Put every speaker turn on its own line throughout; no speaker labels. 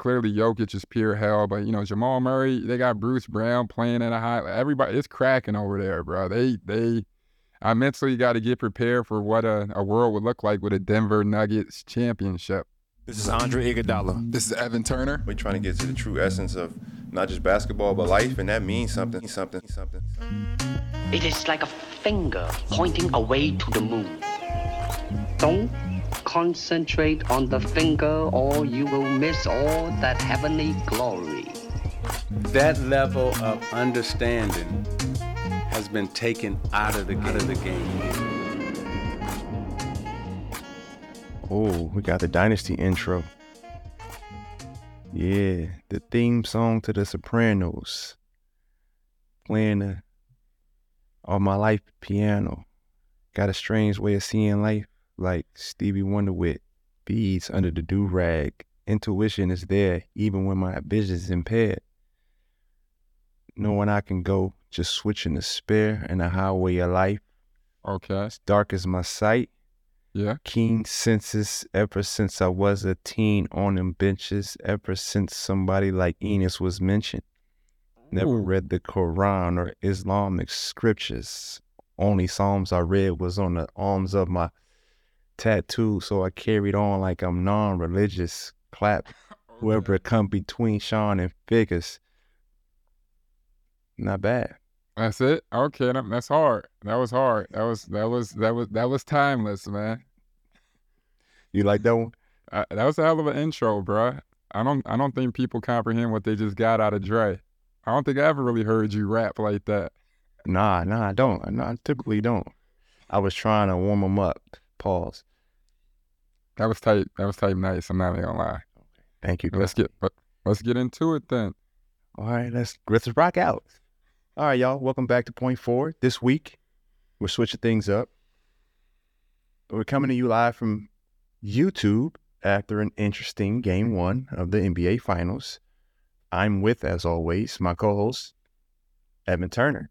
clearly Jokic is pure hell, but you know Jamal Murray, they got Bruce Brown playing at a high. Everybody, it's cracking over there, bro. They they, I mentally got to get prepared for what a, a world would look like with a Denver Nuggets championship.
This is Andre Iguodala.
This is Evan Turner.
We're trying to get to the true essence of not just basketball but life, and that means something, something, something.
It is like a finger pointing away to the moon. Don't concentrate on the finger or you will miss all that heavenly glory.
That level of understanding has been taken out of the, out of the game.
Oh, we got the Dynasty intro. Yeah, the theme song to The Sopranos. Playing the All My Life piano. Got a strange way of seeing life, like Stevie Wonder with beads under the do rag. Intuition is there even when my vision's impaired. Knowing mm. I can go, just switching the spare and the highway of life.
Okay.
Dark as my sight,
Yeah.
keen senses ever since I was a teen on them benches, ever since somebody like Enos was mentioned. Never
Ooh.
read the Quran or Islamic scriptures. Only Psalms I read was on the arms of my tattoo, so I carried on like I'm non-religious. Clap whoever come between Sean and Figures. Not bad.
That's it. Okay, that's hard. That was hard. That was that was that was that was timeless, man.
You like that one?
Uh, that was a hell of an intro, bro. I don't I don't think people comprehend what they just got out of Dre. I don't think I ever really heard you rap like that.
Nah, nah, I don't. No, I typically don't. I was trying to warm them up. Pause.
That was tight. That was tight nice. I'm not even gonna lie.
Thank you.
Let's get let- let's get into it then.
All right, let's let's rock out. All right, y'all. Welcome back to Four. This week, we're switching things up. We're coming to you live from YouTube after an interesting game one of the NBA Finals. I'm with, as always, my co-host Evan Turner.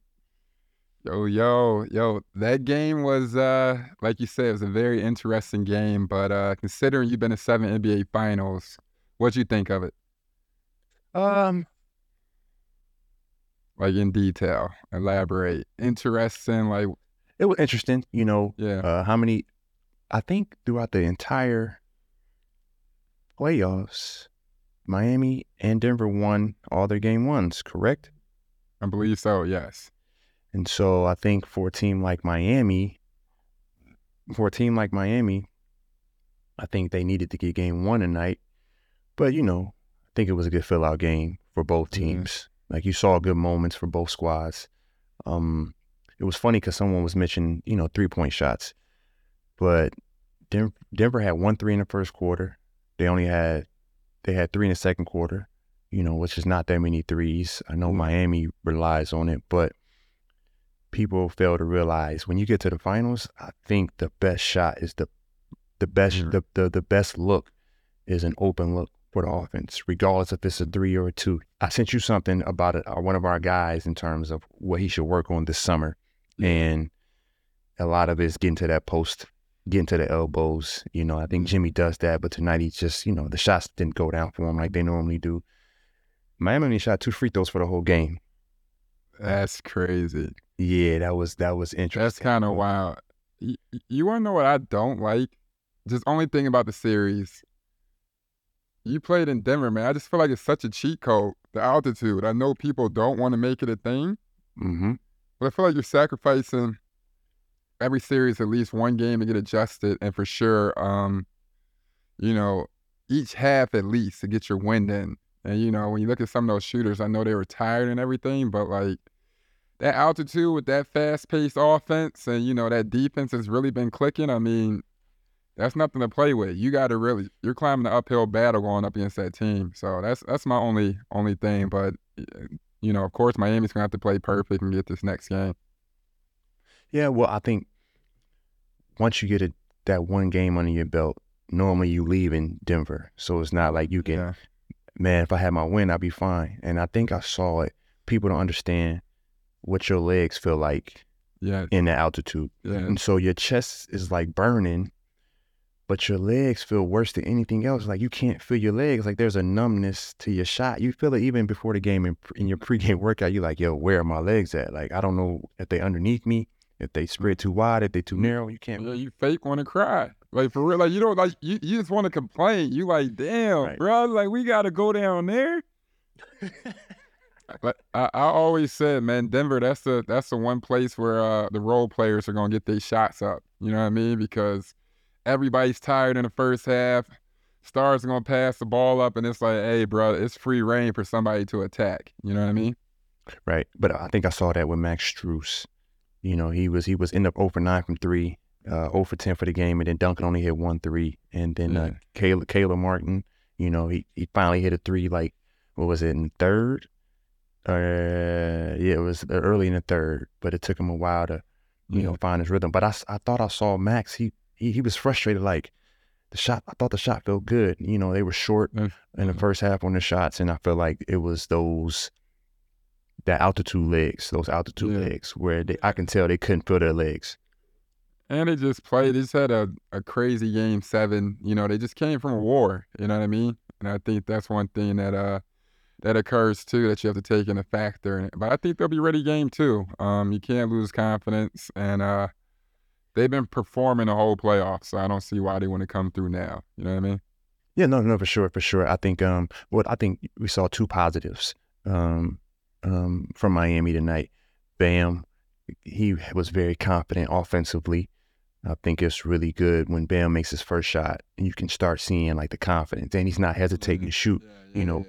Yo, yo, yo, that game was uh like you said, it was a very interesting game, but uh considering you've been to seven NBA finals, what'd you think of it?
Um,
Like in detail. Elaborate. Interesting, like
it was interesting. You know,
yeah.
uh, how many? I think throughout the entire playoffs, Miami and Denver won all their game ones. Correct.
I believe so, yes.
And so I think for a team like Miami, for a team like Miami, I think they needed to get game one tonight. But, you know, I think it was a good fill out game for both
Mhm.
teams. Like you saw good moments for both squads. Um, it was funny because someone was mentioning, you know, three point shots. But Denver, Denver had one three in the first quarter. They only had they had three in the second quarter, you know, which is not that many threes. I know
Mhm.
Miami relies on it, but people fail to realize when you get to the finals, I think the best shot is the the best
Mhm.
the, the the best look is an open look for the offense, regardless if it's a three or a two. I sent you something about it, uh, one of our guys in terms of what he should work on this summer, and a lot of it is getting to that post, getting to the elbows. You know, I think Jimmy does that, but tonight he just, you know, the shots didn't go down for him like they normally do. Miami only shot two free throws for the whole game.
That's crazy.
Yeah, that was that was interesting.
That's kind of wild. You, you want to know what I don't like? Just only thing about the series. You played in Denver, man. I just feel like it's such a cheat code. The altitude. I know people don't want to make it a thing,
Mm-hmm.
but I feel like you're sacrificing every series at least one game to get adjusted, and for sure, um, you know, each half at least to get your wind in. And you know, when you look at some of those shooters, I know they were tired and everything, but like that altitude with that fast-paced offense and you know that defense has really been clicking. I mean, that's nothing to play with. You got to really you're climbing the uphill battle going up against that team. So that's that's my only only thing. But you know, of course, Miami's gonna have to play perfect and get this next game.
Yeah, well, I think once you get a, that one game under your belt, normally you leave in Denver, so it's not like you can.
Yeah.
Man, if I had my win, I'd be fine. And I think I saw it. People don't understand what your legs feel like
Yeah.
in the altitude.
Yeah.
And so your chest is like burning, but your legs feel worse than anything else. Like you can't feel your legs. Like there's a numbness to your shot. You feel it even before the game in, in your pregame workout. You're like, yo, where are my legs at? Like I don't know if they underneath me, if they spread too wide, if they too narrow. You can't.
Yeah, you fake want to cry. Like for real, like you don't like you, you just want to complain. You like, damn,
Right.
bro, like we gotta go down there. but I, I always said, man, Denver, that's the that's the one place where uh, the role players are gonna get their shots up. You know what I mean? Because everybody's tired in the first half. Stars are gonna pass the ball up, and it's like, hey, bro, it's free reign for somebody to attack. You know what I mean?
Right. But I think I saw that with Max Strus. You know, he was he was end up 0 for 9 from three, uh, 0 for 10 for the game, and then Duncan only hit one three. And then uh, Caleb, Caleb Martin, you know, he, he finally hit a three like what was it in third? Uh, yeah, it was early in the third, but it took him a while to, you know, find his rhythm. But I, I thought I saw Max. He, he he was frustrated. Like the shot, I thought the shot felt good. You know, they were short
Mm.
in the first half on the shots, and I felt like it was those that altitude legs, those altitude
Yeah.
legs, where they, I can tell they couldn't feel their legs.
And they just played. They just had a, a crazy game seven. You know, they just came from a war. You know what I mean? And I think that's one thing that uh that occurs too that you have to take into factor. But I think they'll be ready game two. Um, you can't lose confidence, and uh, they've been performing the whole playoff, so I don't see why they want to come through now. You know what I mean?
Yeah, no, no, for sure, for sure. I think um, what I think we saw two positives um, um, from Miami tonight. Bam, he was very confident offensively. I think it's really good when Bam makes his first shot, and you can start seeing like the confidence, and he's not hesitating to shoot. you know,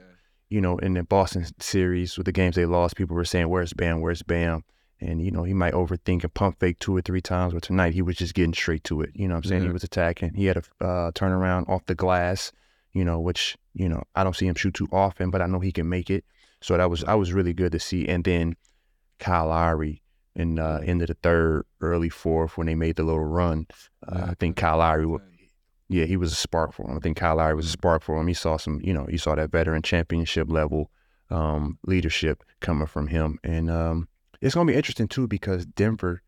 you know, in the Boston series with the games they lost, people were saying, "Where's Bam? Where's Bam?" And you know, he might overthink and pump fake two or three times, but tonight he was just getting straight to it. You know, what I'm saying he was attacking. He had a uh, turnaround off the glass, you know, which you know I don't see him shoot too often, but I know he can make it. So that was I was really good to see. And then Kyle Lowry in uh, end of the third, early fourth when they made the little run. Uh, I think Kyle Lowry yeah, he was a spark for him. I think Kyle Lowry was a spark for him. He saw some, you know, you saw that veteran championship level um, leadership coming from him. And um, it's going to be interesting, too, because Denver,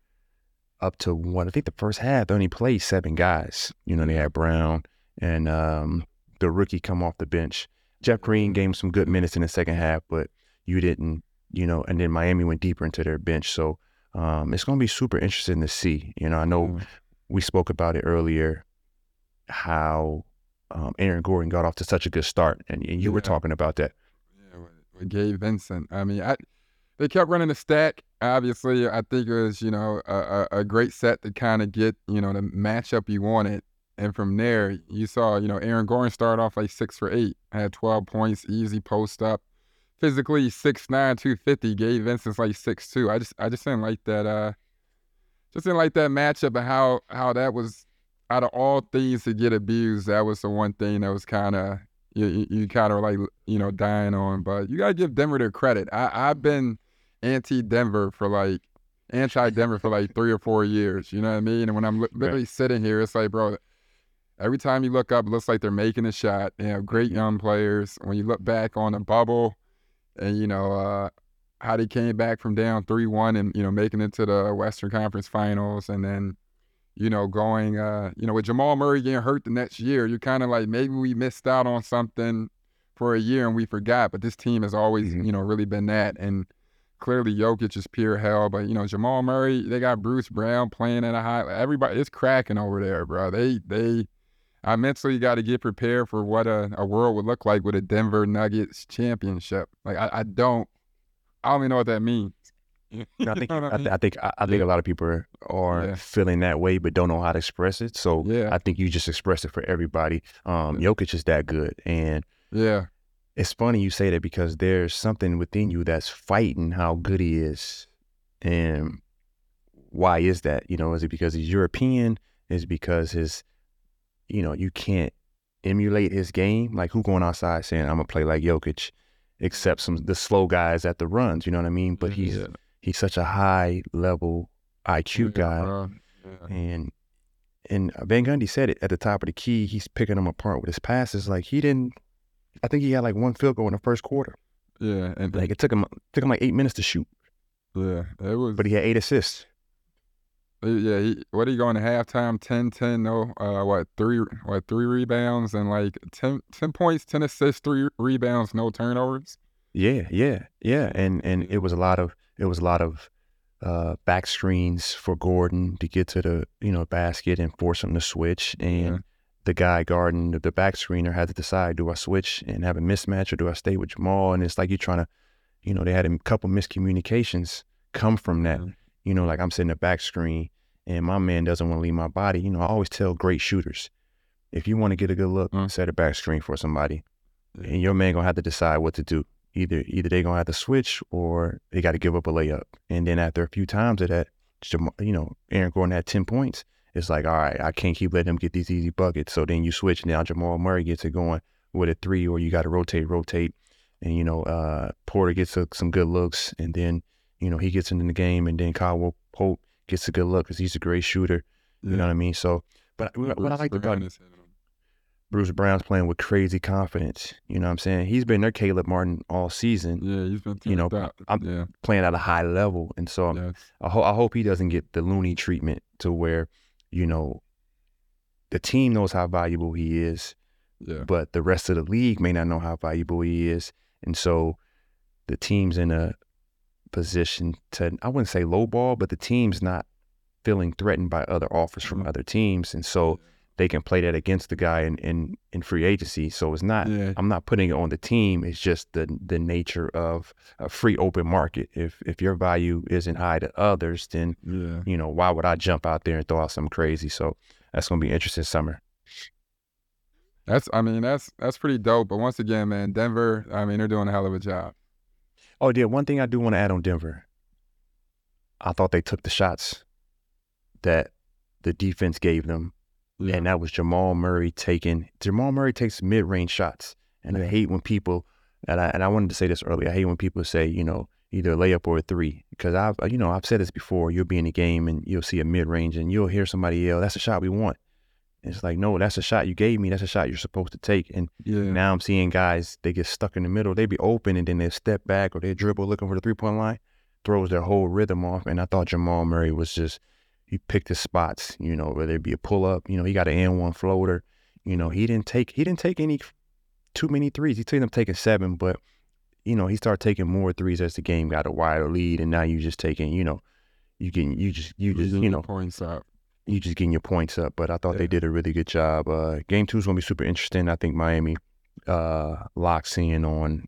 up to one, I think the first half, they only played seven guys. You know, they had Brown and um, the rookie come off the bench. Jeff Green gave him some good minutes in the second half, but you didn't, you know, and then Miami went deeper into their bench. So um, it's going to be super interesting to see. You know, I know we spoke about it earlier how um, Aaron Gordon got off to such a good start, and, and you were talking about that.
Yeah, with, Gabe Vincent. I mean, I they kept running the stack. Obviously, I think it was you know a, a, great set to kind of get you know the matchup you wanted, and from there you saw you know Aaron Gordon started off like six for eight, had twelve points, easy post up, physically six nine, two fifty. Gabe Vincent's like six two. I just I just didn't like that. Uh, just didn't like that matchup and how how that was. Out of all things to get abused, that was the one thing that was kind of you, you, kind of like you know dying on. But you gotta give Denver their credit. I I've been anti Denver for like anti Denver for like three or four years. You know what I mean? And when I'm li- literally sitting here, it's like, bro, every time you look up, it looks like they're making a shot. They have great young players. When you look back on the bubble, and you know uh, how they came back from down three one and you know making it to the Western Conference Finals, and then you know, going, uh, you know, with Jamal Murray getting hurt the next year, you're kind of like, maybe we missed out on something for a year and we forgot. But this team has always,
Mhm.
you know, really been that. And clearly Jokic is pure hell. But, you know, Jamal Murray, they got Bruce Brown playing at a high, everybody, it's cracking over there, bro. They, they, I mentally got to get prepared for what a, a world would look like with a Denver Nuggets championship. Like, I, I don't, I don't even know what that means.
And I think I, th-? I think I, I think
Yeah.
a lot of people are, are
Yeah.
feeling that way, but don't know how to express it. So
Yeah.
I think you just express it for everybody. Um, Jokic is that good, and
Yeah.
it's funny you say that because there's something within you that's fighting how good he is, and why is that? You know, is it because he's European? Is it because his, you know, you can't emulate his game? Like who going outside saying I'm gonna play like Jokic, except some the slow guys at the runs. You know what I mean? But he's
Yeah.
He's such a high level IQ guy,
bro. Yeah.
and and Van Gundy said it at the top of the key. He's picking them apart with his passes. Like he didn't. I think he had like one field goal in the first quarter.
Yeah, and
Like it took him took him like eight minutes to shoot,
yeah, it was.
but he had eight assists.
Uh, Yeah, he, what he going to halftime? 10, 10, no, uh, what, three, what, three rebounds and like 10, 10 points, 10 assists, three rebounds, no turnovers.
Yeah, yeah, yeah, and and it was a lot of it was a lot of uh, back screens for Gordon to get to the you know basket and force him to switch, and
Yeah.
the guy guarding the, back screener had to decide: do I switch and have a mismatch, or do I stay with Jamal? And it's like you're trying to, you know, they had a couple miscommunications come from that.
Mhm.
You know, like I'm sitting a back screen, and my man doesn't want to leave my body. You know, I always tell great shooters, if you want to get a good look,
Mm.
set a back screen for somebody
Yeah.
and your man gonna have to decide what to do. Either either they gonna have to switch or they got to give up a layup. And then after a few times of that, you know, Aaron Gordon had ten points. It's like, all right, I can't keep letting him get these easy buckets. So then you switch, and now Jamal Murray gets it going with a three, or you got to rotate, rotate, and you know, uh, Porter gets a, some good looks, and then you know he gets into the game, and then Kyle Pope gets a good look because he's a great shooter. You know what I mean? So, but what, what I like about
Brown is hitting him.
Bruce Brown's playing with crazy confidence. You know what I'm saying? He's been their Caleb Martin all season,
Yeah, he's been
You know,
up.
I'm-
yeah,
playing at a high level. And so
yes.
I, ho- I hope he doesn't get the Looney treatment to where, you know, the team knows how valuable he is,
yeah,
but the rest of the league may not know how valuable he is. And so the team's in a position to, I wouldn't say lowball, but the team's not feeling threatened by other offers from
Mhm.
other teams. And so they can play that against the guy in, in, in free agency. So it's not,
yeah,
I'm not putting it on the team. It's just the the nature of a free open market. If if your value isn't high to others, then
yeah.
you know why would I jump out there and throw out something crazy? So that's gonna be interesting summer.
That's, I mean, that's that's pretty dope. But once again, man, Denver, I mean, they're doing a hell of a job.
Oh yeah, one thing I do want to add on Denver. I thought they took the shots that the defense gave them, and that was Jamal Murray taking. Jamal Murray takes mid range shots, and I hate when people. And I and I wanted to say this earlier. I hate when people say, you know, either a layup or a three, because I've you know I've said this before. You'll be in a game and you'll see a mid range, and you'll hear somebody yell, "That's a shot we want." It's like, no, that's a shot you gave me. That's a shot you're supposed to take. And
yeah,
now I'm seeing guys, they get stuck in the middle. They be open and then they step back or they dribble looking for the three point line, throws their whole rhythm off. And I thought Jamal Murray was just, he picked his spots, you know, whether it be a pull up, you know, he got an N one floater. You know, he didn't take, he didn't take any too many threes. He took them taking seven, but, you know, he started taking more threes as the game got a wider lead. And now you just taking, you know, you getting, you just, you just,
Getting
you know,
points up.
you just getting your points up. But I thought they did a really good job. Uh, game two is going to be super interesting. I think Miami uh, locks in on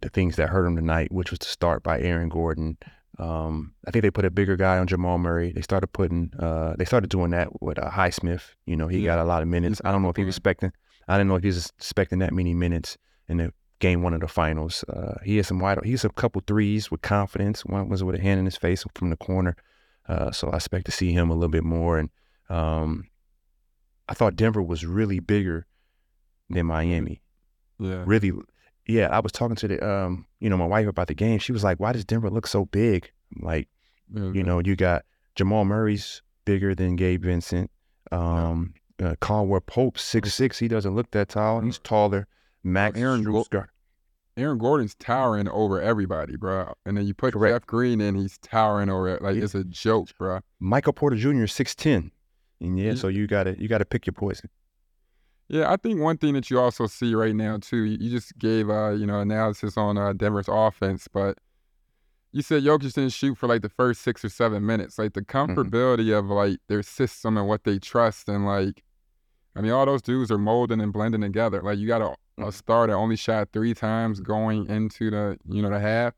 the things that hurt him tonight, which was to start by Aaron Gordon. Um, I think they put a bigger guy on Jamal Murray. They started putting, uh, they started doing that with uh, Highsmith. You know, he
Yeah.
got a lot of minutes. I don't know if he was expecting. I didn't know if he was expecting that many minutes in the game one of the finals. Uh, he had some wide. He has a couple threes with confidence. One was with a hand in his face from the corner. Uh, so I expect to see him a little bit more. And um, I thought Denver was really bigger than Miami.
Yeah,
Really, yeah. I was talking to the, um, you know, my wife about the game. She was like, "Why does Denver look so big?" Like, you know, you got Jamal Murray's bigger than Gabe Vincent. Um, uh, Caldwell Pope, six six. He doesn't look that tall. He's taller. Max
Aaron Go- Aaron Gordon's towering over everybody, bro. And then you put
Correct.
Jeff Green in, he's towering over it. Like
Yeah.
it's a joke, bro.
Michael Porter Jr. is six ten. And yeah,
Yeah.
so you gotta you gotta pick your poison.
Yeah, I think one thing that you also see right now too, you just gave uh, you know, analysis on uh, Denver's offense, but you said Jokic didn't shoot for like the first six or seven minutes. Like the comfortability of like their system and what they trust and like I mean all those dudes are molding and blending together. Like you got a, a
Mhm.
star that only shot three times going into the you know the half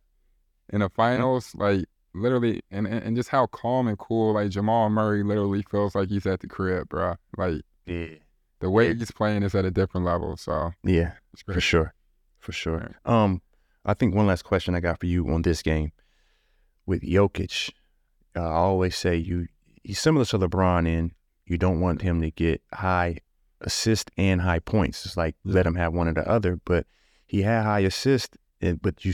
in the finals, like literally and, and and just how calm and cool like Jamal Murray literally feels like he's at the crib, bro. Like
Yeah.
The way he's playing is at a different level. So
Yeah, for sure. For sure. Um, I think one last question I got for you on this game with Jokic. Uh, I always say you he's similar to LeBron in you don't want him to get high assist and high points. It's like let him have one or the other. But he had high assist, and- but you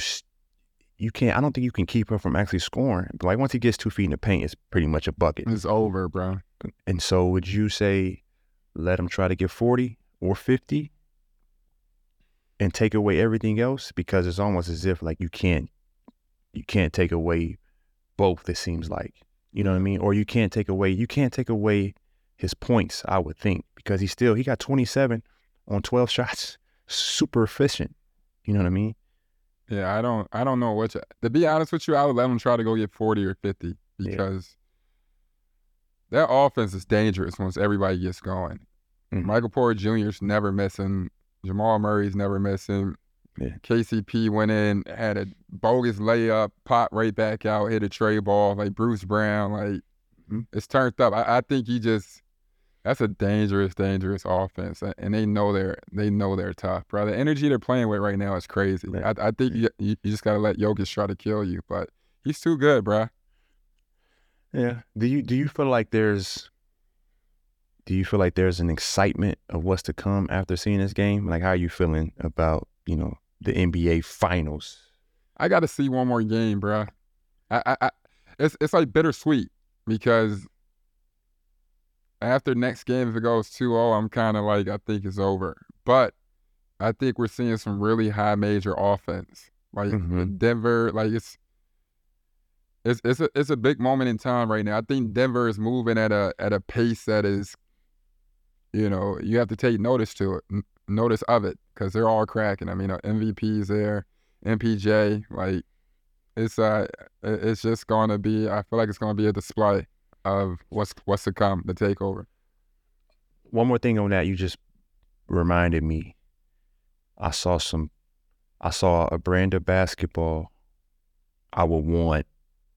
you can't. I don't think you can keep him from actually scoring. Like once he gets two feet in the paint, it's pretty much a bucket.
It's over, bro.
And so, would you say let him try to get 40 or 50 and take away everything else? Because it's almost as if like you can't you can't take away both, it seems like. You know what I mean? Or you can't take away you can't take away his points, I would think, because he still he got 27 on 12 shots. Super efficient. You know what I mean?
Yeah, I don't I don't know what you, to be honest with you, I would let him try to go get 40 or 50
Yeah.
because their offense is dangerous once everybody gets going.
Mhm.
Michael Porter Jr. is never missing. Jamal Murray's never missing.
Yeah.
KCP went in, had a bogus layup, popped right back out, hit a tray ball like Bruce Brown. Like
Mhm.
it's turned up. I, I think he just that's a dangerous, dangerous offense, and they know they're they know they're tough, bro. The energy they're playing with right now is crazy.
Yeah.
I, I think you, you you just gotta let Jokic try to kill you, but he's too good, bro.
Yeah. Do you do you feel like there's do you feel like there's an excitement of what's to come after seeing this game? Like how are you feeling about, you know, the NBA finals?
I got to see one more game, bruh. I, I, I, it's it's like bittersweet because after next game, if it goes 2-0, I'm kind of like I think it's over. But I think we're seeing some really high major offense, like
Mhm.
Denver. Like it's it's it's a it's a big moment in time right now. I think Denver is moving at a at a pace that is, you know, you have to take notice to it, n- notice of it, because they're all cracking. I mean, uh, MVP's there. MPJ, like it's uh it's just gonna be I feel like it's gonna be a display of what's what's to come, the takeover.
One more thing on that, you just reminded me. I saw some I saw a brand of basketball I would want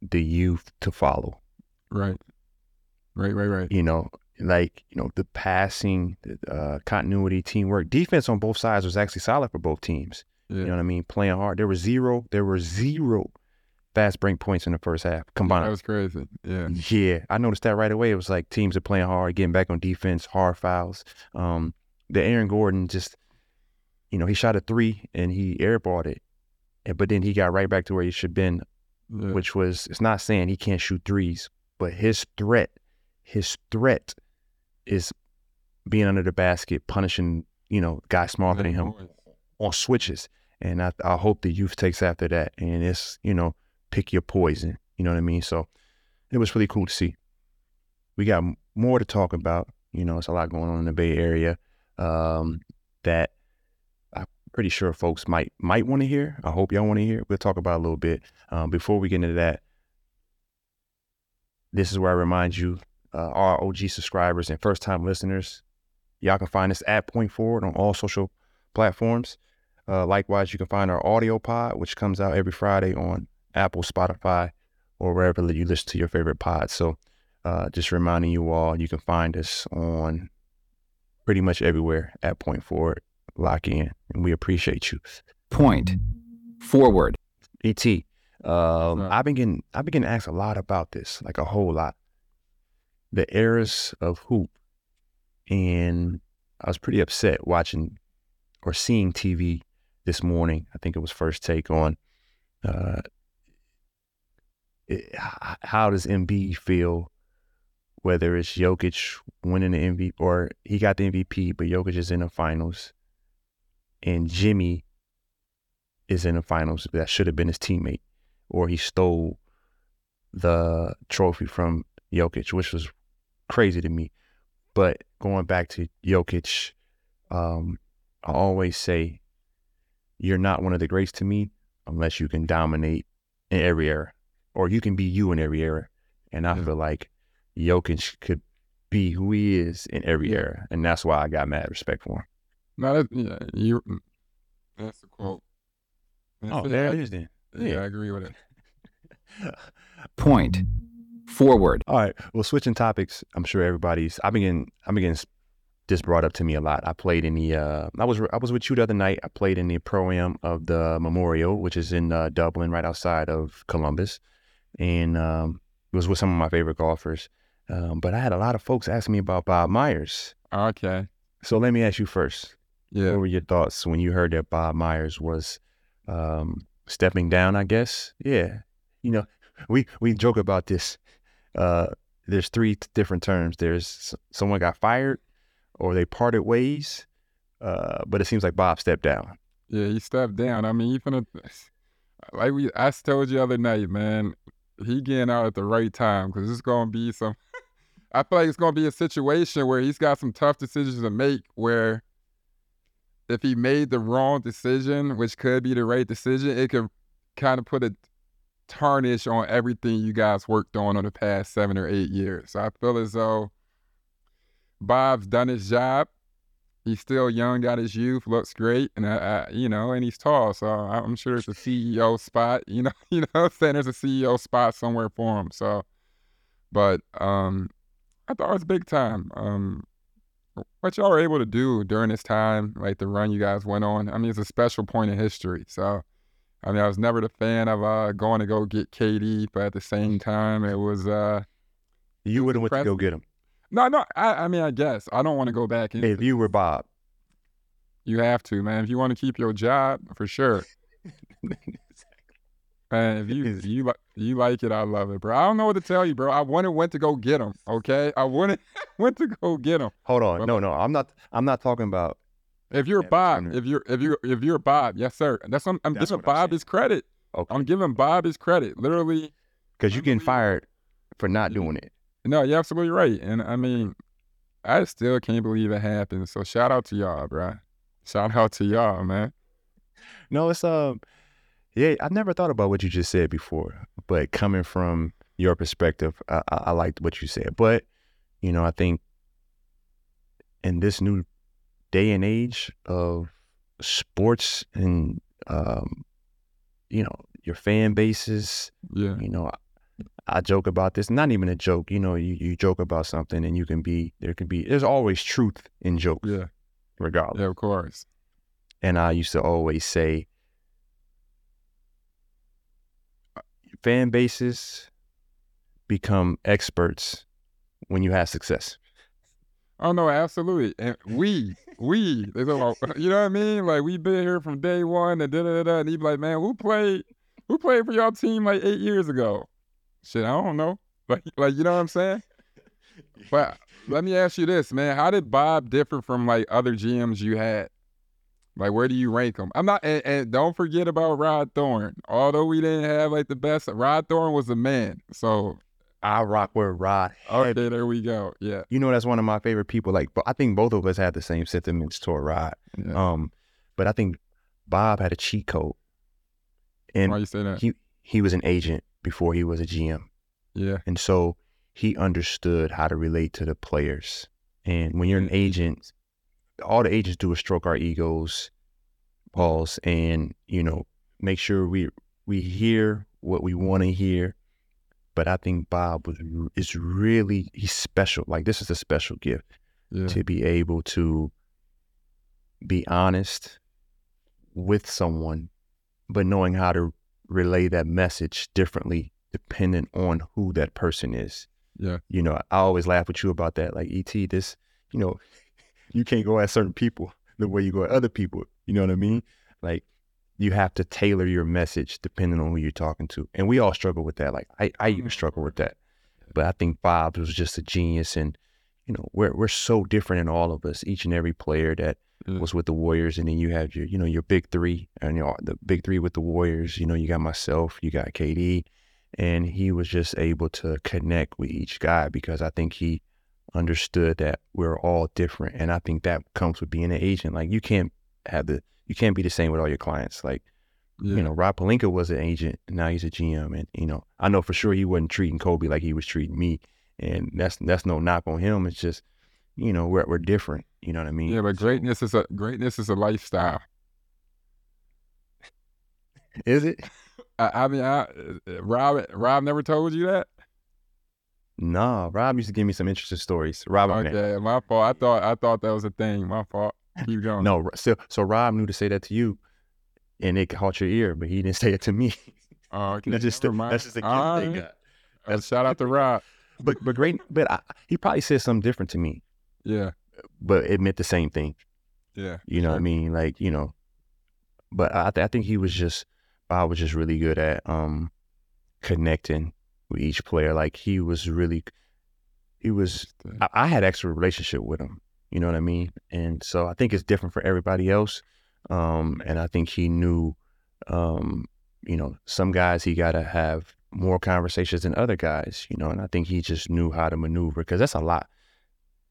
the youth to follow.
Right. Right, right, right.
you know, like you know the passing, uh, continuity, teamwork, defense on both sides was actually solid for both teams.
Yeah.
You know what I mean? Playing hard. There were zero. There were zero fast break points in the first half combined.
that was crazy. Yeah.
Yeah, I noticed that right away. It was like teams are playing hard, getting back on defense, hard fouls. Um, the Aaron Gordon just, you know, he shot a three and he airballed it, and- but then he got right back to where he should have been
Yeah.
which was it's not saying he can't shoot threes, but his threat, his threat is being under the basket, punishing, you know, guys smaller than him on switches. And I, I hope the youth takes after that. And it's, you know, pick your poison. You know what I mean? So it was really cool to see. We got more to talk about. You know, it's a lot going on in the Bay Area um, that I'm pretty sure folks might might want to hear. I hope y'all want to hear. We'll talk about a little bit. Um, before we get into that, this is where I remind you, uh, our OG subscribers and first time listeners, y'all can find us at Point Forward on all social platforms. Uh, likewise, you can find our audio pod, which comes out every Friday on Apple, Spotify, or wherever you listen to your favorite pod. So, uh, just reminding you all, you can find us on pretty much everywhere at Point Forward. Lock in, and we appreciate you.
Point. Forward.
Et, um,
Right.
I've been getting I've been getting asked a lot about this, like a whole lot. The eras of hoop, and I was pretty upset watching or seeing TV this morning. I think it was first take on. Uh, it, how does Embiid feel? Whether it's Jokic winning the MVP or he got the MVP, but Jokic is in the finals, and Jimmy is in the finals. That should have been his teammate, or he stole the trophy from Jokic, which was crazy to me. But going back to Jokic, um, I always say you're not one of the greats to me unless you can dominate in every era, or you can be you in every era. And I
Yeah.
feel like Jokic could be who he is in every era, and that's why I got mad respect for him.
No, that, yeah, you. mm, That's the quote. That's
Oh, there it is then.
Yeah, I agree with it.
Point. Forward.
All right. Well, switching topics. I'm sure everybody's. I've been getting. I've been getting this brought up to me a lot. I played in the. Uh, I was. I was with you the other night. I played in the pro am of the Memorial, which is in uh, Dublin, right outside of Columbus, and um, it was with some of my favorite golfers. Um, but I had a lot of folks asking me about Bob Myers.
Okay.
So let me ask you first.
Yeah.
What were your thoughts when you heard that Bob Myers was um, stepping down? I guess. Yeah. You know, we we joke about this. Uh, there's three different terms. There's someone got fired, or they parted ways. Uh, but it seems like Bob stepped down.
Yeah, he stepped down. I mean, even like we, I told you the other night, man. he getting out at the right time because it's gonna be some. I feel like it's gonna be a situation where he's got some tough decisions to make. Where if he made the wrong decision, which could be the right decision, it could kind of put a tarnish on everything you guys worked on on the past seven or eight years. So I feel as though Bob's done his job. He's still young, got his youth, looks great, and I, I, you know, and he's tall. So I'm sure it's a CEO spot. You know, you know, I'm saying there's a CEO spot somewhere for him. So, but um, I thought it was big time. Um, what y'all were able to do during this time, like the run you guys went on. I mean, it's a special point in history. So, I mean, I was never the fan of uh, going to go get KD, but at the same time, it was. Uh,
You would have went to go get him
no, no. I, I mean, I guess I don't want to go back in.
if you were Bob.
You have to, man. If you want to keep your job, for sure. Man, if you
Is-
you like you like it, I love it, bro. I don't know what to tell you, bro. I wanted went to go get him. Okay, I wanted went to go get him.
Hold on,
Well-
no, no, I'm not. I'm not talking about.
If you're Bob, if you're if you if you're Bob, yes sir. That's I'm, I'm
That's
giving Bob his credit.
Okay.
I'm giving Bob his credit. Literally,
Because you're getting fired for not
Mhm.
doing it.
no, you're absolutely right. And I mean, I still can't believe it happened. So shout out to y'all, bro. Shout out to y'all, man.
No, it's um, yeah. I've never thought about what you just said before, but coming from your perspective, I, I, I liked what you said. But you know, I think in this new day and age of sports and um, you know, your fan bases,
Yeah,
you know, I, I joke about this. Not even a joke. You know, you, you joke about something, and you can be there. Can be there's always truth in jokes,
yeah,
regardless.
yeah. Of course.
And I used to always say, fan bases become experts when you have success.
Oh no, absolutely. And we, we, they talk you know what I mean? Like we been here from day one and da da da. And he be like, man, who played, who played for y'all team like eight years ago? Shit, I don't know. Like, like you know what I'm saying? But let me ask you this, man. How did Bob differ from like other GMs you had? Like, where do you rank him? I'm not, and, and don't forget about Rod Thorn. Although we didn't have like the best, Rod Thorn was a man. So
I rock with Rod.
okay, there we go. Yeah,
You know, that's one of my favorite people. Like, but I think both of us had the same sentiments toward Rod.
yeah.
Um, but I think Bob had a cheat code, and
Why are you say that?
he he was an agent before he was a GM.
yeah,
And so he understood how to relate to the players. And when you're an agent, all the agents do is stroke our egos, pause, and you know, make sure we we hear what we want to hear. But I think Bob was is really he's special. Like this is a special gift
yeah,
to be able to be honest with someone, but knowing how to relay that message differently depending on who that person is.
yeah.
You know, I always laugh with you about that. Like, ET, this, you know, you can't go at certain people the way you go at other people. You know what I mean? Like, you have to tailor your message depending on who you're talking to. And we all struggle with that. Like, I, I even mm-hmm. struggle with that. But I think Bob's was just a genius. And, you know, we're, we're so different in all of us, each and every player that
Yeah.
was with the Warriors. And then you have your, you know, your big three and you know, the big three with the Warriors. You know, you got myself, you got KD. And he was just able to connect with each guy because I think he understood that we're all different. And I think that comes with being an agent. Like you can't have the you can't be the same with all your clients. Like,
yeah.
you know, Rob Pelinka was an agent and now he's a GM. And, you know, I know for sure he wasn't treating Kobe like he was treating me. And that's that's no knock on him. It's just, you know, we're we're different. You know what I mean?
Yeah, but greatness is a greatness is a lifestyle.
Is it?
I, I mean, I, Rob Rob never told you that.
No, Rob used to give me some interesting stories. Rob,
Okay, my fault. I thought I thought that was a thing. My fault. Keep going.
no, so so Rob knew to say that to you, and it caught your ear, but he didn't say it to me.
Oh, okay.
that's just
mind.
that's just a kid
All
thing.
right. Uh, shout out to Rob.
But but great, but I, he probably said something different to me,
Yeah,
but it meant the same thing.
yeah.
You know what I mean? Like you know, but I th- I think he was just Bob was just really good at um connecting with each player. Like he was really he was I, I had extra relationship with him. You know what I mean? And so I think it's different for everybody else. Um, and I think he knew, um, you know, some guys he got to have more conversations than other guys, you know, and I think he just knew how to maneuver because that's a lot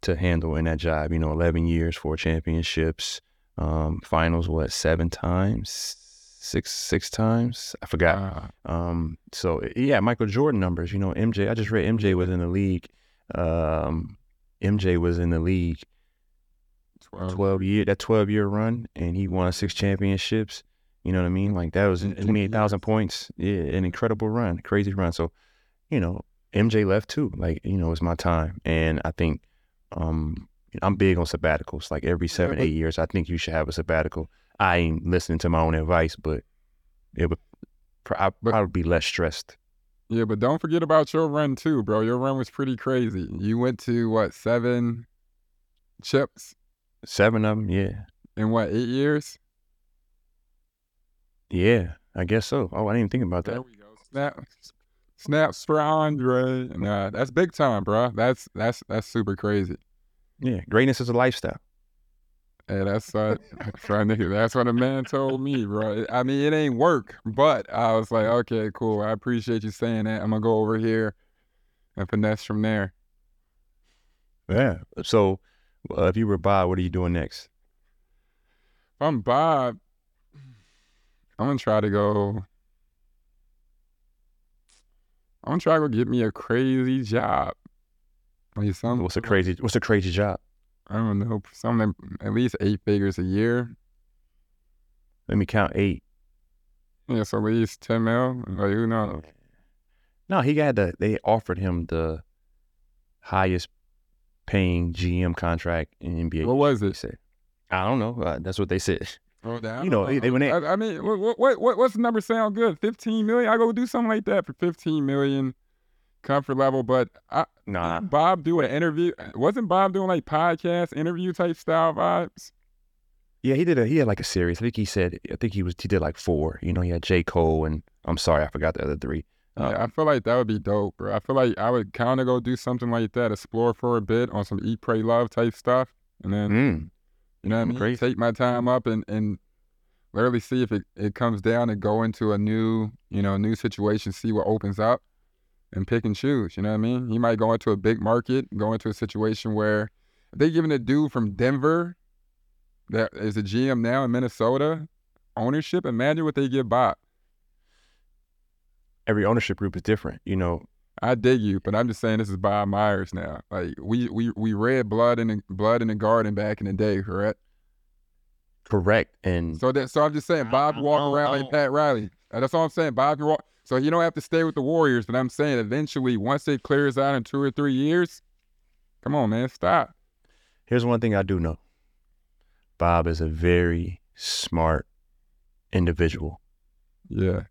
to handle in that job. You know, 11 years, four championships, um, finals, what, seven times, six, six times? I forgot. Um, so yeah, Michael Jordan numbers. You know, MJ. I just read MJ was in the league. Um, MJ was in the league
12.
twelve year that twelve year run, and he won six championships. You know what I mean? Like that was
In- in
twenty eight thousand points. Yeah, an incredible run, crazy run. So, you know, MJ left too. Like you know, it's my time, and I think um, I'm big on sabbaticals. Like every seven, eight years, I think you should have a sabbatical. I ain't listening to my own advice, but it would. I'd probably be less stressed.
Yeah, but don't forget about your run too, bro. Your run was pretty crazy. You went to what seven chips
Seven of them, yeah,
in what eight years?
yeah. I guess so. Oh, I didn't even think about
There
that.
we go. Snap, snaps for Andre. Nah, that's big time, bro. That's that's that's super crazy.
Yeah, greatness is a lifestyle.
Hey, that's uh, trying to. That's what a man told me, bro. I mean, it ain't work, but I was like, okay, cool. I appreciate you saying that. I'm gonna go over here and finesse from there.
Yeah. So, uh, if you were Bob, what are you doing next?
If I'm Bob, I'm gonna try to go. I'm gonna try to go get me a crazy job. Like some,
What's a crazy What's a crazy job?
I don't know, something at least eight figures a year.
Let me count eight.
Yeah, so at least ten mil. Like who knows?
No, he got the. They offered him the highest paying GM contract in NBA.
What was it?
said, I don't know. Uh, that's what they said.
Oh, damn.
You know, they- when they-
I, I mean, what, what, what, what's the number sound good? Fifteen million. I go do something like that for fifteen million, comfort level. But I,
Nah,
didn't Bob do an interview. Wasn't Bob doing like podcast interview type style vibes?
yeah, he did a. He had like a series. I think he said. I think he was. He did like four. You know, he had J Cole and I'm sorry, I forgot the other three. Uh,
yeah, I feel like that would be dope, bro. I feel like I would kind of go do something like that, explore for a bit on some eat, pray, love type stuff, and then
mm,
you know what I mean.
Great.
Take my time up and and literally see if it, it comes down and go into a new you know new situation, see what opens up, and pick and choose. You know what I mean? He might go into a big market, go into a situation where they giving a dude from Denver that is a GM now in Minnesota ownership, imagine what they give Bob.
Every ownership group is different. You know,
I dig you, but I'm just saying this is Bob Myers now. Like we we we read blood in the blood in the garden back in the day, correct?
correct and
So that so I'm just saying Bob walk around like Pat Riley. Uh, That's all I'm saying. Bob can walk. So you don't have to stay with the Warriors, but I'm saying eventually once it clears out in two or three years, come on, man, stop.
Here's one thing I do know. Bob is a very smart individual.
Yeah.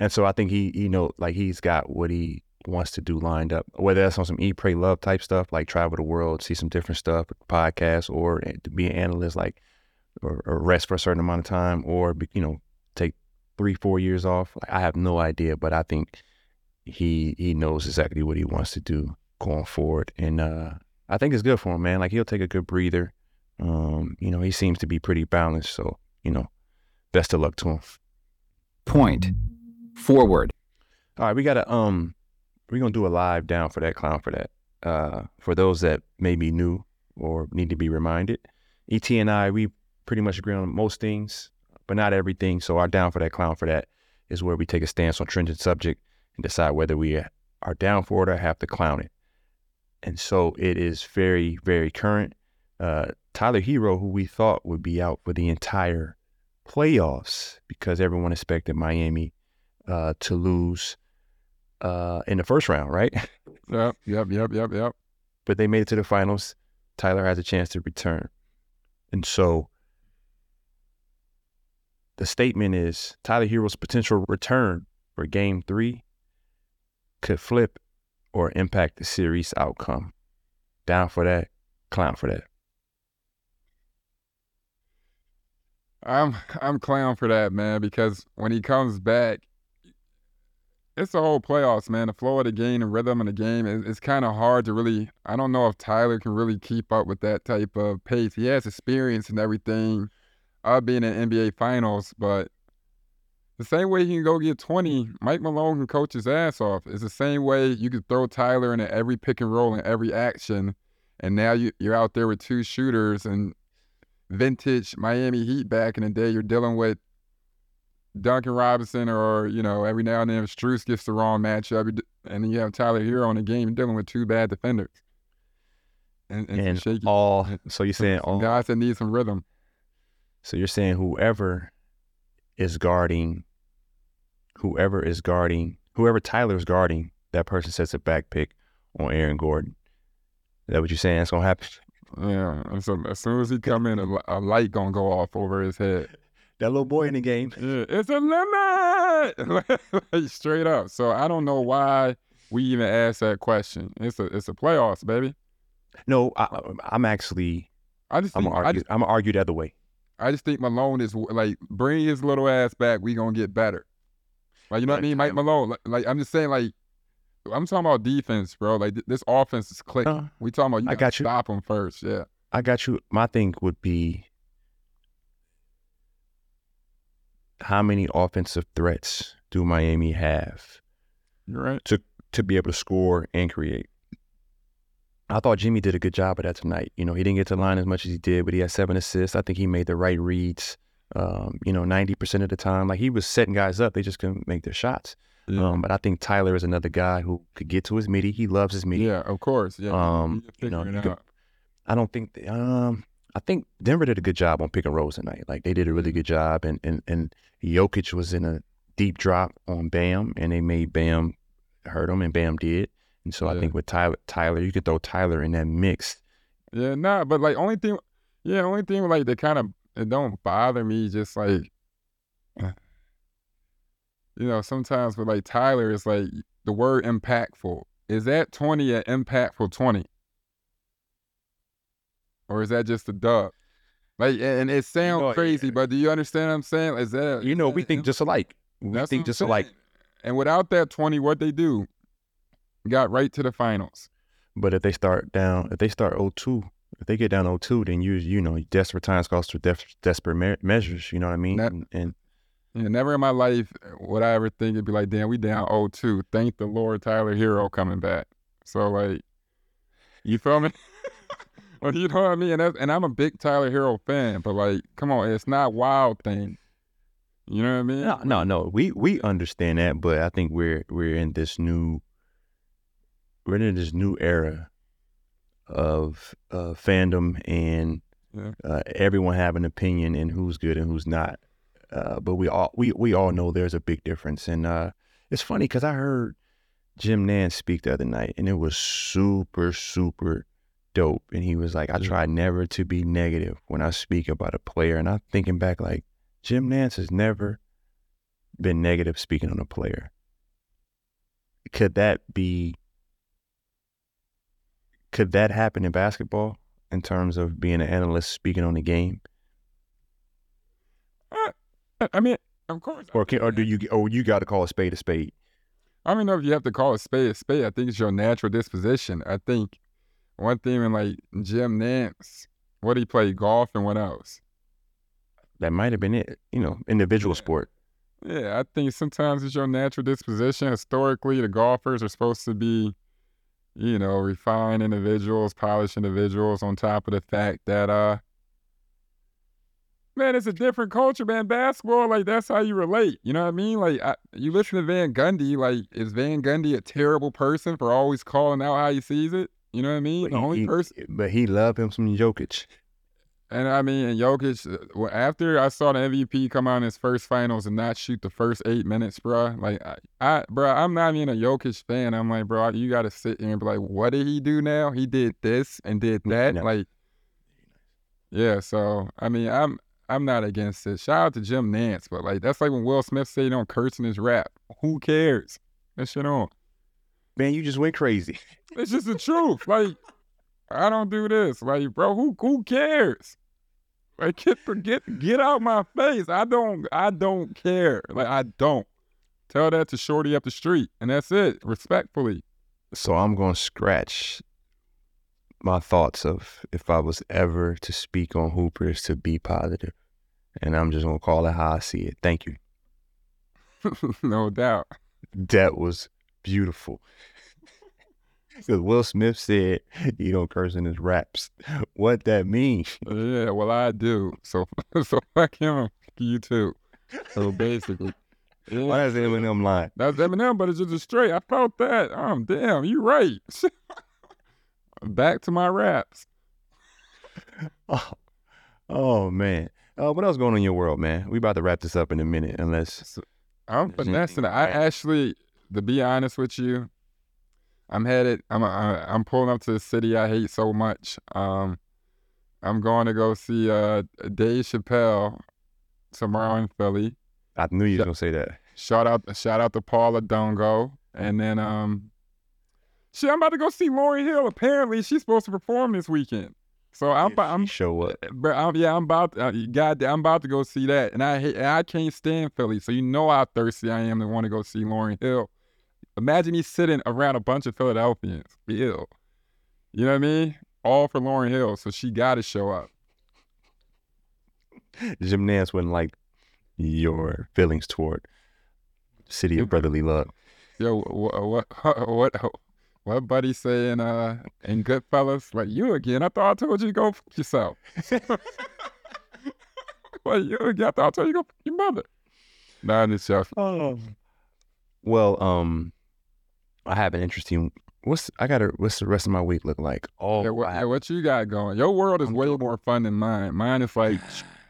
And so I think he he know like he's got what he wants to do lined up. Whether that's on some eat, pray, love type stuff, like travel the world, see some different stuff, podcasts, or to be an analyst, like or, or rest for a certain amount of time, or you know take three four years off. Like I have no idea, but I think he he knows exactly what he wants to do going forward, and uh, I think it's good for him, man. Like he'll take a good breather. Um, you know, he seems to be pretty balanced, so you know, best of luck to him.
Point. Forward.
All right, we gotta um we're gonna do a live down for that clown for that. Uh for those that may be new or need to be reminded. ET and I, we pretty much agree on most things, but not everything. So our down for that clown for that is where we take a stance on trending subject and decide whether we are down for it or have to clown it. And so it is very, very current. Uh Tyler Herro, who we thought would be out for the entire playoffs because everyone expected Miami uh, to lose uh, in the first round, right?
Yep. Yep. Yep. Yep. Yep.
but they made it to the finals. Tyler has a chance to return. And so the statement is Tyler Herro's potential return for game three could flip or impact the series outcome. Down for that, clown for that.
I'm I'm clown for that, man, because when he comes back, it's the whole playoffs, man. The flow of the game, the rhythm of the game, it, it's kind of hard to really. I don't know if Tyler can really keep up with that type of pace. He has experience and everything of being in NBA Finals, but the same way he can go get 20, Mike Malone can coach his ass off. It's the same way you could throw Tyler into every pick and roll and every action. And now you, you're out there with two shooters and vintage Miami Heat back in the day. You're dealing with Duncan Robinson or, you know, every now and then if Strus gets the wrong matchup and then you have Tyler Herro in the game, you're dealing with two bad defenders. And, and,
And
shaky,
all so you're saying all
guys that need some rhythm.
so you're saying whoever is guarding whoever is guarding whoever Tyler is guarding, that person sets a back pick on Aaron Gordon. Is that what you're saying? That's gonna happen?
Yeah. And so as soon as he come in, a, a light gonna go off over his head.
That little boy in the game.
Yeah, it's a limit, like, straight up. So I don't know why we even asked that question. It's a it's a playoffs, baby.
No, I, I'm actually
I just
I'm
think,
gonna
I
argue.
just
I'm gonna argue the other way.
I just think Malone is like bring his little ass back. We gonna get better. Like you know what I mean, Mike Malone. Like, like I'm just saying, like I'm talking about defense, bro. Like th- this offense is clicking.
Uh,
we talking about you
I
gotta
got you.
stop them first. Yeah.
I got you. My thing would be how many offensive threats do Miami have
right.
to to be able to score and create? I thought Jimmy did a good job of that tonight. You know, he didn't get to the line as much as he did, but he had seven assists. I think he made the right reads. Um, you know, ninety percent of the time, like he was setting guys up, they just couldn't make their shots.
Yeah.
Um, but I think Tyler is another guy who could get to his midi. He loves his midi.
yeah, of course. Yeah.
Um,
you,
know, could- I don't think they, um I think Denver did a good job on pick and rolls tonight. Like they did a really good job and and and Jokic was in a deep drop on Bam and they made Bam hurt him and Bam did. And so I think with Tyler Tyler, you could throw Tyler in that mix.
Yeah, nah, but like only thing, yeah, only thing like that kind of it don't bother me. Just like, you know, sometimes with like Tyler, it's like the word impactful. Is that twenty an impactful twenty, or is that just a dub? Like, and it sounds
know, eh,
crazy, eh, but do you understand what I'm saying? Is that
You know, we think just alike. We think just alike.
And without that twenty, what they do? Got right to the finals.
But if they start down, if they start 0-2, if they get down 0-2, then you you know desperate times calls for def- desperate me- measures. You know what I mean?
That-
and, and
Yeah, never in my life would I ever think it'd be like, damn, we down 0-2. Thank the Lord Tyler Herro coming back. So like, you feel me? well, you know what I mean? And, that's, and I'm a big Tyler Herro fan, but like, come on, it's not wild thing. You know what I mean?
No, no, no. We we understand that, but I think we're we're in this new we're in this new era of uh, fandom and
Yeah.
uh, everyone have an opinion and who's good and who's not. Uh, but we all we we all know there's a big difference, and uh, it's funny because I heard Jim Nantz speak the other night, and it was super super dope. And he was like, "I
mm.
try never to be negative when I speak about a player." And I'm thinking back, like Jim Nantz has never been negative speaking on a player. Could that be? Could that happen in basketball in terms of being an analyst speaking on the game, uh,
I- I mean, of course.
or can, or do you or you got to call a spade a spade?
I don't know if you have to call a spade a spade. I think it's your natural disposition. I think one thing in like Jim Nantz, what he played golf and what else?
That might have been it. You know, individual
Yeah.
sport.
Yeah, I think sometimes it's your natural disposition. Historically, the golfers are supposed to be, you know, refined individuals, polished individuals, on top of the fact that, uh, man, it's a different culture, man. Basketball, like, that's how you relate. You know what I mean? Like, I, you listen to Van Gundy, like, is Van Gundy a terrible person for always calling out how he sees it? You know what I mean?
But
the
he-
only
he-
person.
but he loved him some Jokic.
And I mean, and Jokic, uh, well, after I saw the MVP come out in his first finals and not shoot the first eight minutes, bro, like, I, I bro, I'm not even a Jokic fan. I'm like, bro, you got to sit here and be like, what did he do now? He did this and did that.
no.
Like, yeah, so, I mean, I'm I'm not against it. Shout out to Jim Nantz, but like, that's like when Will Smith said, he don't curse in his rap. Who cares? That shit on.
Man, you just went crazy.
It's just the truth. Like, I don't do this. Like, bro, who who cares? Like, get the get get out my face. I don't I don't care. Like, I don't. Tell that to Shorty up the street, and that's it. Respectfully.
So I'm going to scratch my thoughts of if I was ever to speak on Hoopers to be positive, and I'm just going to call it how I see it. Thank you.
no doubt.
That was beautiful. Because Will Smith said he don't curse in his raps. What that mean?
Yeah, well, I do. So, so fuck him. You too. So basically, yeah,
Why is Eminem lying?
that's Eminem, but it's just a straight. I felt that. Um, damn, you right. Back to my raps.
Oh, oh man. Uh, what else going on in your world, man? We about to wrap this up in a minute, unless
I'm
There's anything
finessing it. I actually, to be honest with you, I'm headed. I'm I, I'm pulling up to the city I hate so much. Um, I'm going to go see uh Dave Chappelle tomorrow in Philly.
I knew you
Shut-
gonna say that.
Shout out, shout out to Paula Dongo, and then um, shit, I'm about to go see Lauryn Hill. Apparently, she's supposed to perform this weekend. So I'm,
If
I'm
show up.
but I'm, yeah, I'm about uh, God, I'm about to go see that, and I hate, and I can't stand Philly, so you know how thirsty I am to want to go see Lauryn Hill. Imagine me sitting around a bunch of Philadelphians, Ew. You know what I mean? All for Lauryn Hill, so she got to show up.
Jim Nantz wouldn't like your feelings toward city of brotherly love.
Yo, what, what, what, what, buddy saying? Uh, in Goodfellas, like you again? I thought I told you to go fuck yourself. What you again? I thought I told you to go fuck your mother. Nah, it's just
Oh. Well, um, I have an interesting. What's I got? What's the rest of my week look like? Oh,
Yeah, what, yeah, what you got going? Your world is
I'm
way
doing-
more fun than mine. Mine is like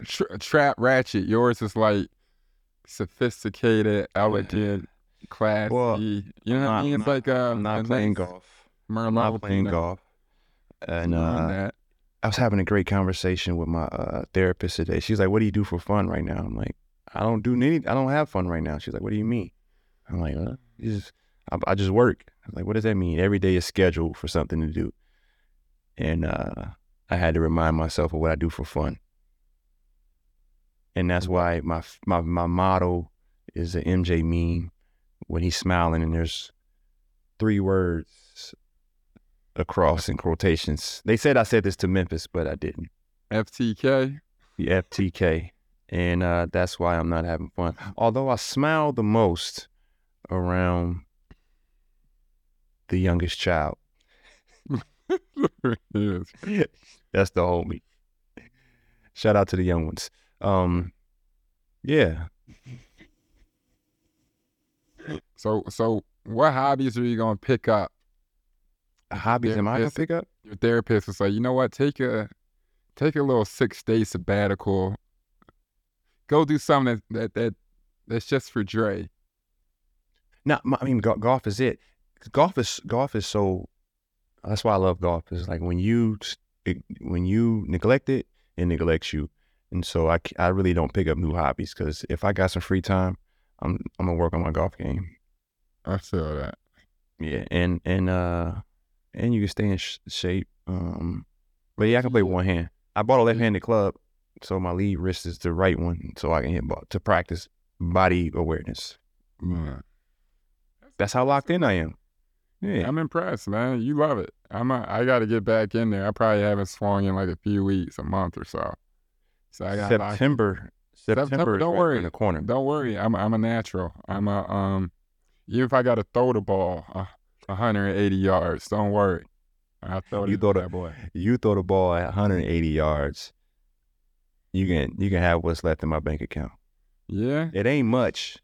tra- trap ratchet. Yours is like sophisticated, elegant, classy.
Well,
you know what I mean? It's like uh,
I'm not playing golf.
Merlot
Not playing golf. And uh. I was having a great conversation with my uh, therapist today. She's like, "What do you do for fun right now?" I'm like, "I don't do any. I don't have fun right now." She's like, "What do you mean?" I'm like, uh, you just, I, I just work." I'm like, "What does that mean?" Every day is scheduled for something to do, and uh, I had to remind myself of what I do for fun, and that's why my my my motto is the MJ meme when he's smiling and there's three words across in quotations. They said I said this to Memphis, but I didn't.
FTK.
The FTK. And uh, that's why I'm not having fun. Although I smile the most around the youngest child.
yes.
That's the homie. Shout out to the young ones. Um, yeah.
So, so what hobbies are you gonna pick up?
Hobbies am I gonna pick up?
Your therapist is like, you know what? Take a take a little six day sabbatical. Go do something that that, that that's just for Dre.
No, I mean golf is it. Golf is golf is so. That's why I love golf. Is like when you when you neglect it, it neglects you, and so I, I really don't pick up new hobbies because if I got some free time, I'm I'm gonna work on my golf game.
I feel that.
Yeah, and and uh and you can stay in sh- shape. Um, but yeah, I can play one hand. I bought a left-handed club, so my lead wrist is the right one, so I can hit ball to practice body awareness.
Yeah.
That's how locked in I am. Yeah.
I'm impressed, man. You love it. I'm a, I got to get back in there. I probably haven't swung in like a few weeks, a month or so. So I got
September. September.
September,
is
don't
right
worry.
in the corner.
Don't worry, I'm I'm a natural. I'm a um. Even if I got to throw the ball uh, 180 yards, don't worry. I throw
You throw the-
boy.
You throw the ball at 180 yards. You can you can have what's left in my bank account.
Yeah,
It ain't much.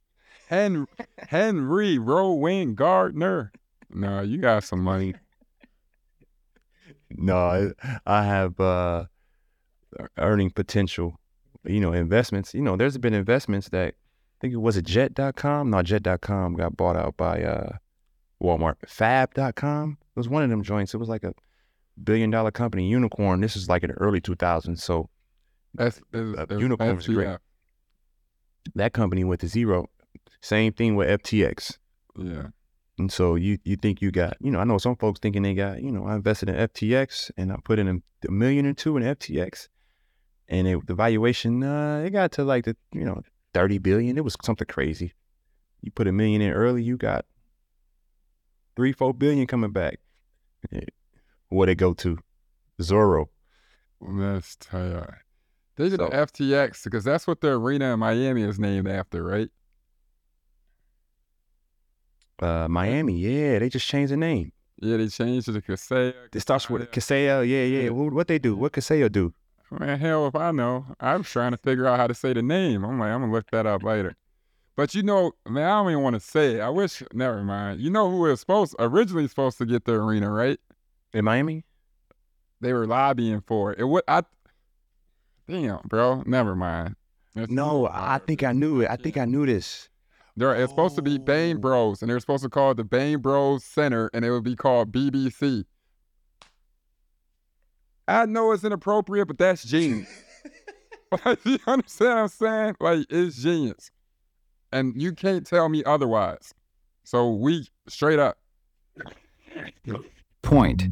Henry Henry Rowengartner. No, you got some money.
No, I- I have uh earning potential. You know, investments. You know, there's been investments that I think it was a jet.com. No, jet.com got bought out by uh Walmart. Fab.com was one of them joints. It was like a billion dollar company, unicorn. This is like in the early 2000s. So
That's, that's,
Uh,
that's
unicorn's great.
FTF.
that company went to zero. Same thing with FTX.
Yeah.
And so you you think you got, you know, I know some folks thinking they got, you know, I invested in FTX and I put in a, a million or two in FTX. And it, the valuation, uh, it got to like the, you know, 30 billion. It was something crazy. You put a million in early, you got three, four billion coming back. Eh, What'd it go to? Zorro.
Let's tell you. They did
So-
FTX because that's what the arena in Miami is named after, right?
Uh, Miami, yeah, they just changed the name.
Yeah, they changed it to Kaseya.
It starts with Kaseya, yeah, yeah. What, what they do? What Kaseya do?
Man, hell if I know. I was trying to figure out how to say the name. I'm like, I'm gonna look that up later. But you know, man, I don't even want to say it. I wish. Never mind. You know who was supposed originally supposed to get the arena, right?
In Miami?
They were lobbying for it. It would. I. Damn, bro. Never mind. It's-
No, I think I knew it. I think I knew this.
They're, it's supposed to be Bang Bros, and they're supposed to call it the Bang Bros Center, and it would be called BBC. I know it's inappropriate, but that's genius. like, you understand what I'm saying? Like, it's genius. And you can't tell me otherwise. So we straight up.
Point.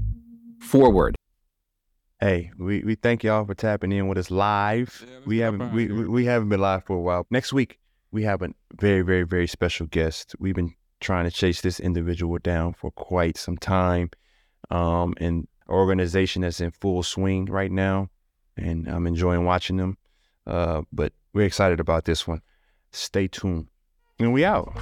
Forward.
Hey, we, we thank y'all for tapping in with us live.
Yeah,
we haven't we, we we haven't been live for a while. Next week we have a very very very special guest. We've been trying to chase this individual down for quite some time, um, and organization that's in full swing right now, and I'm enjoying watching them. Uh, but we're excited about this one. Stay tuned, and we out.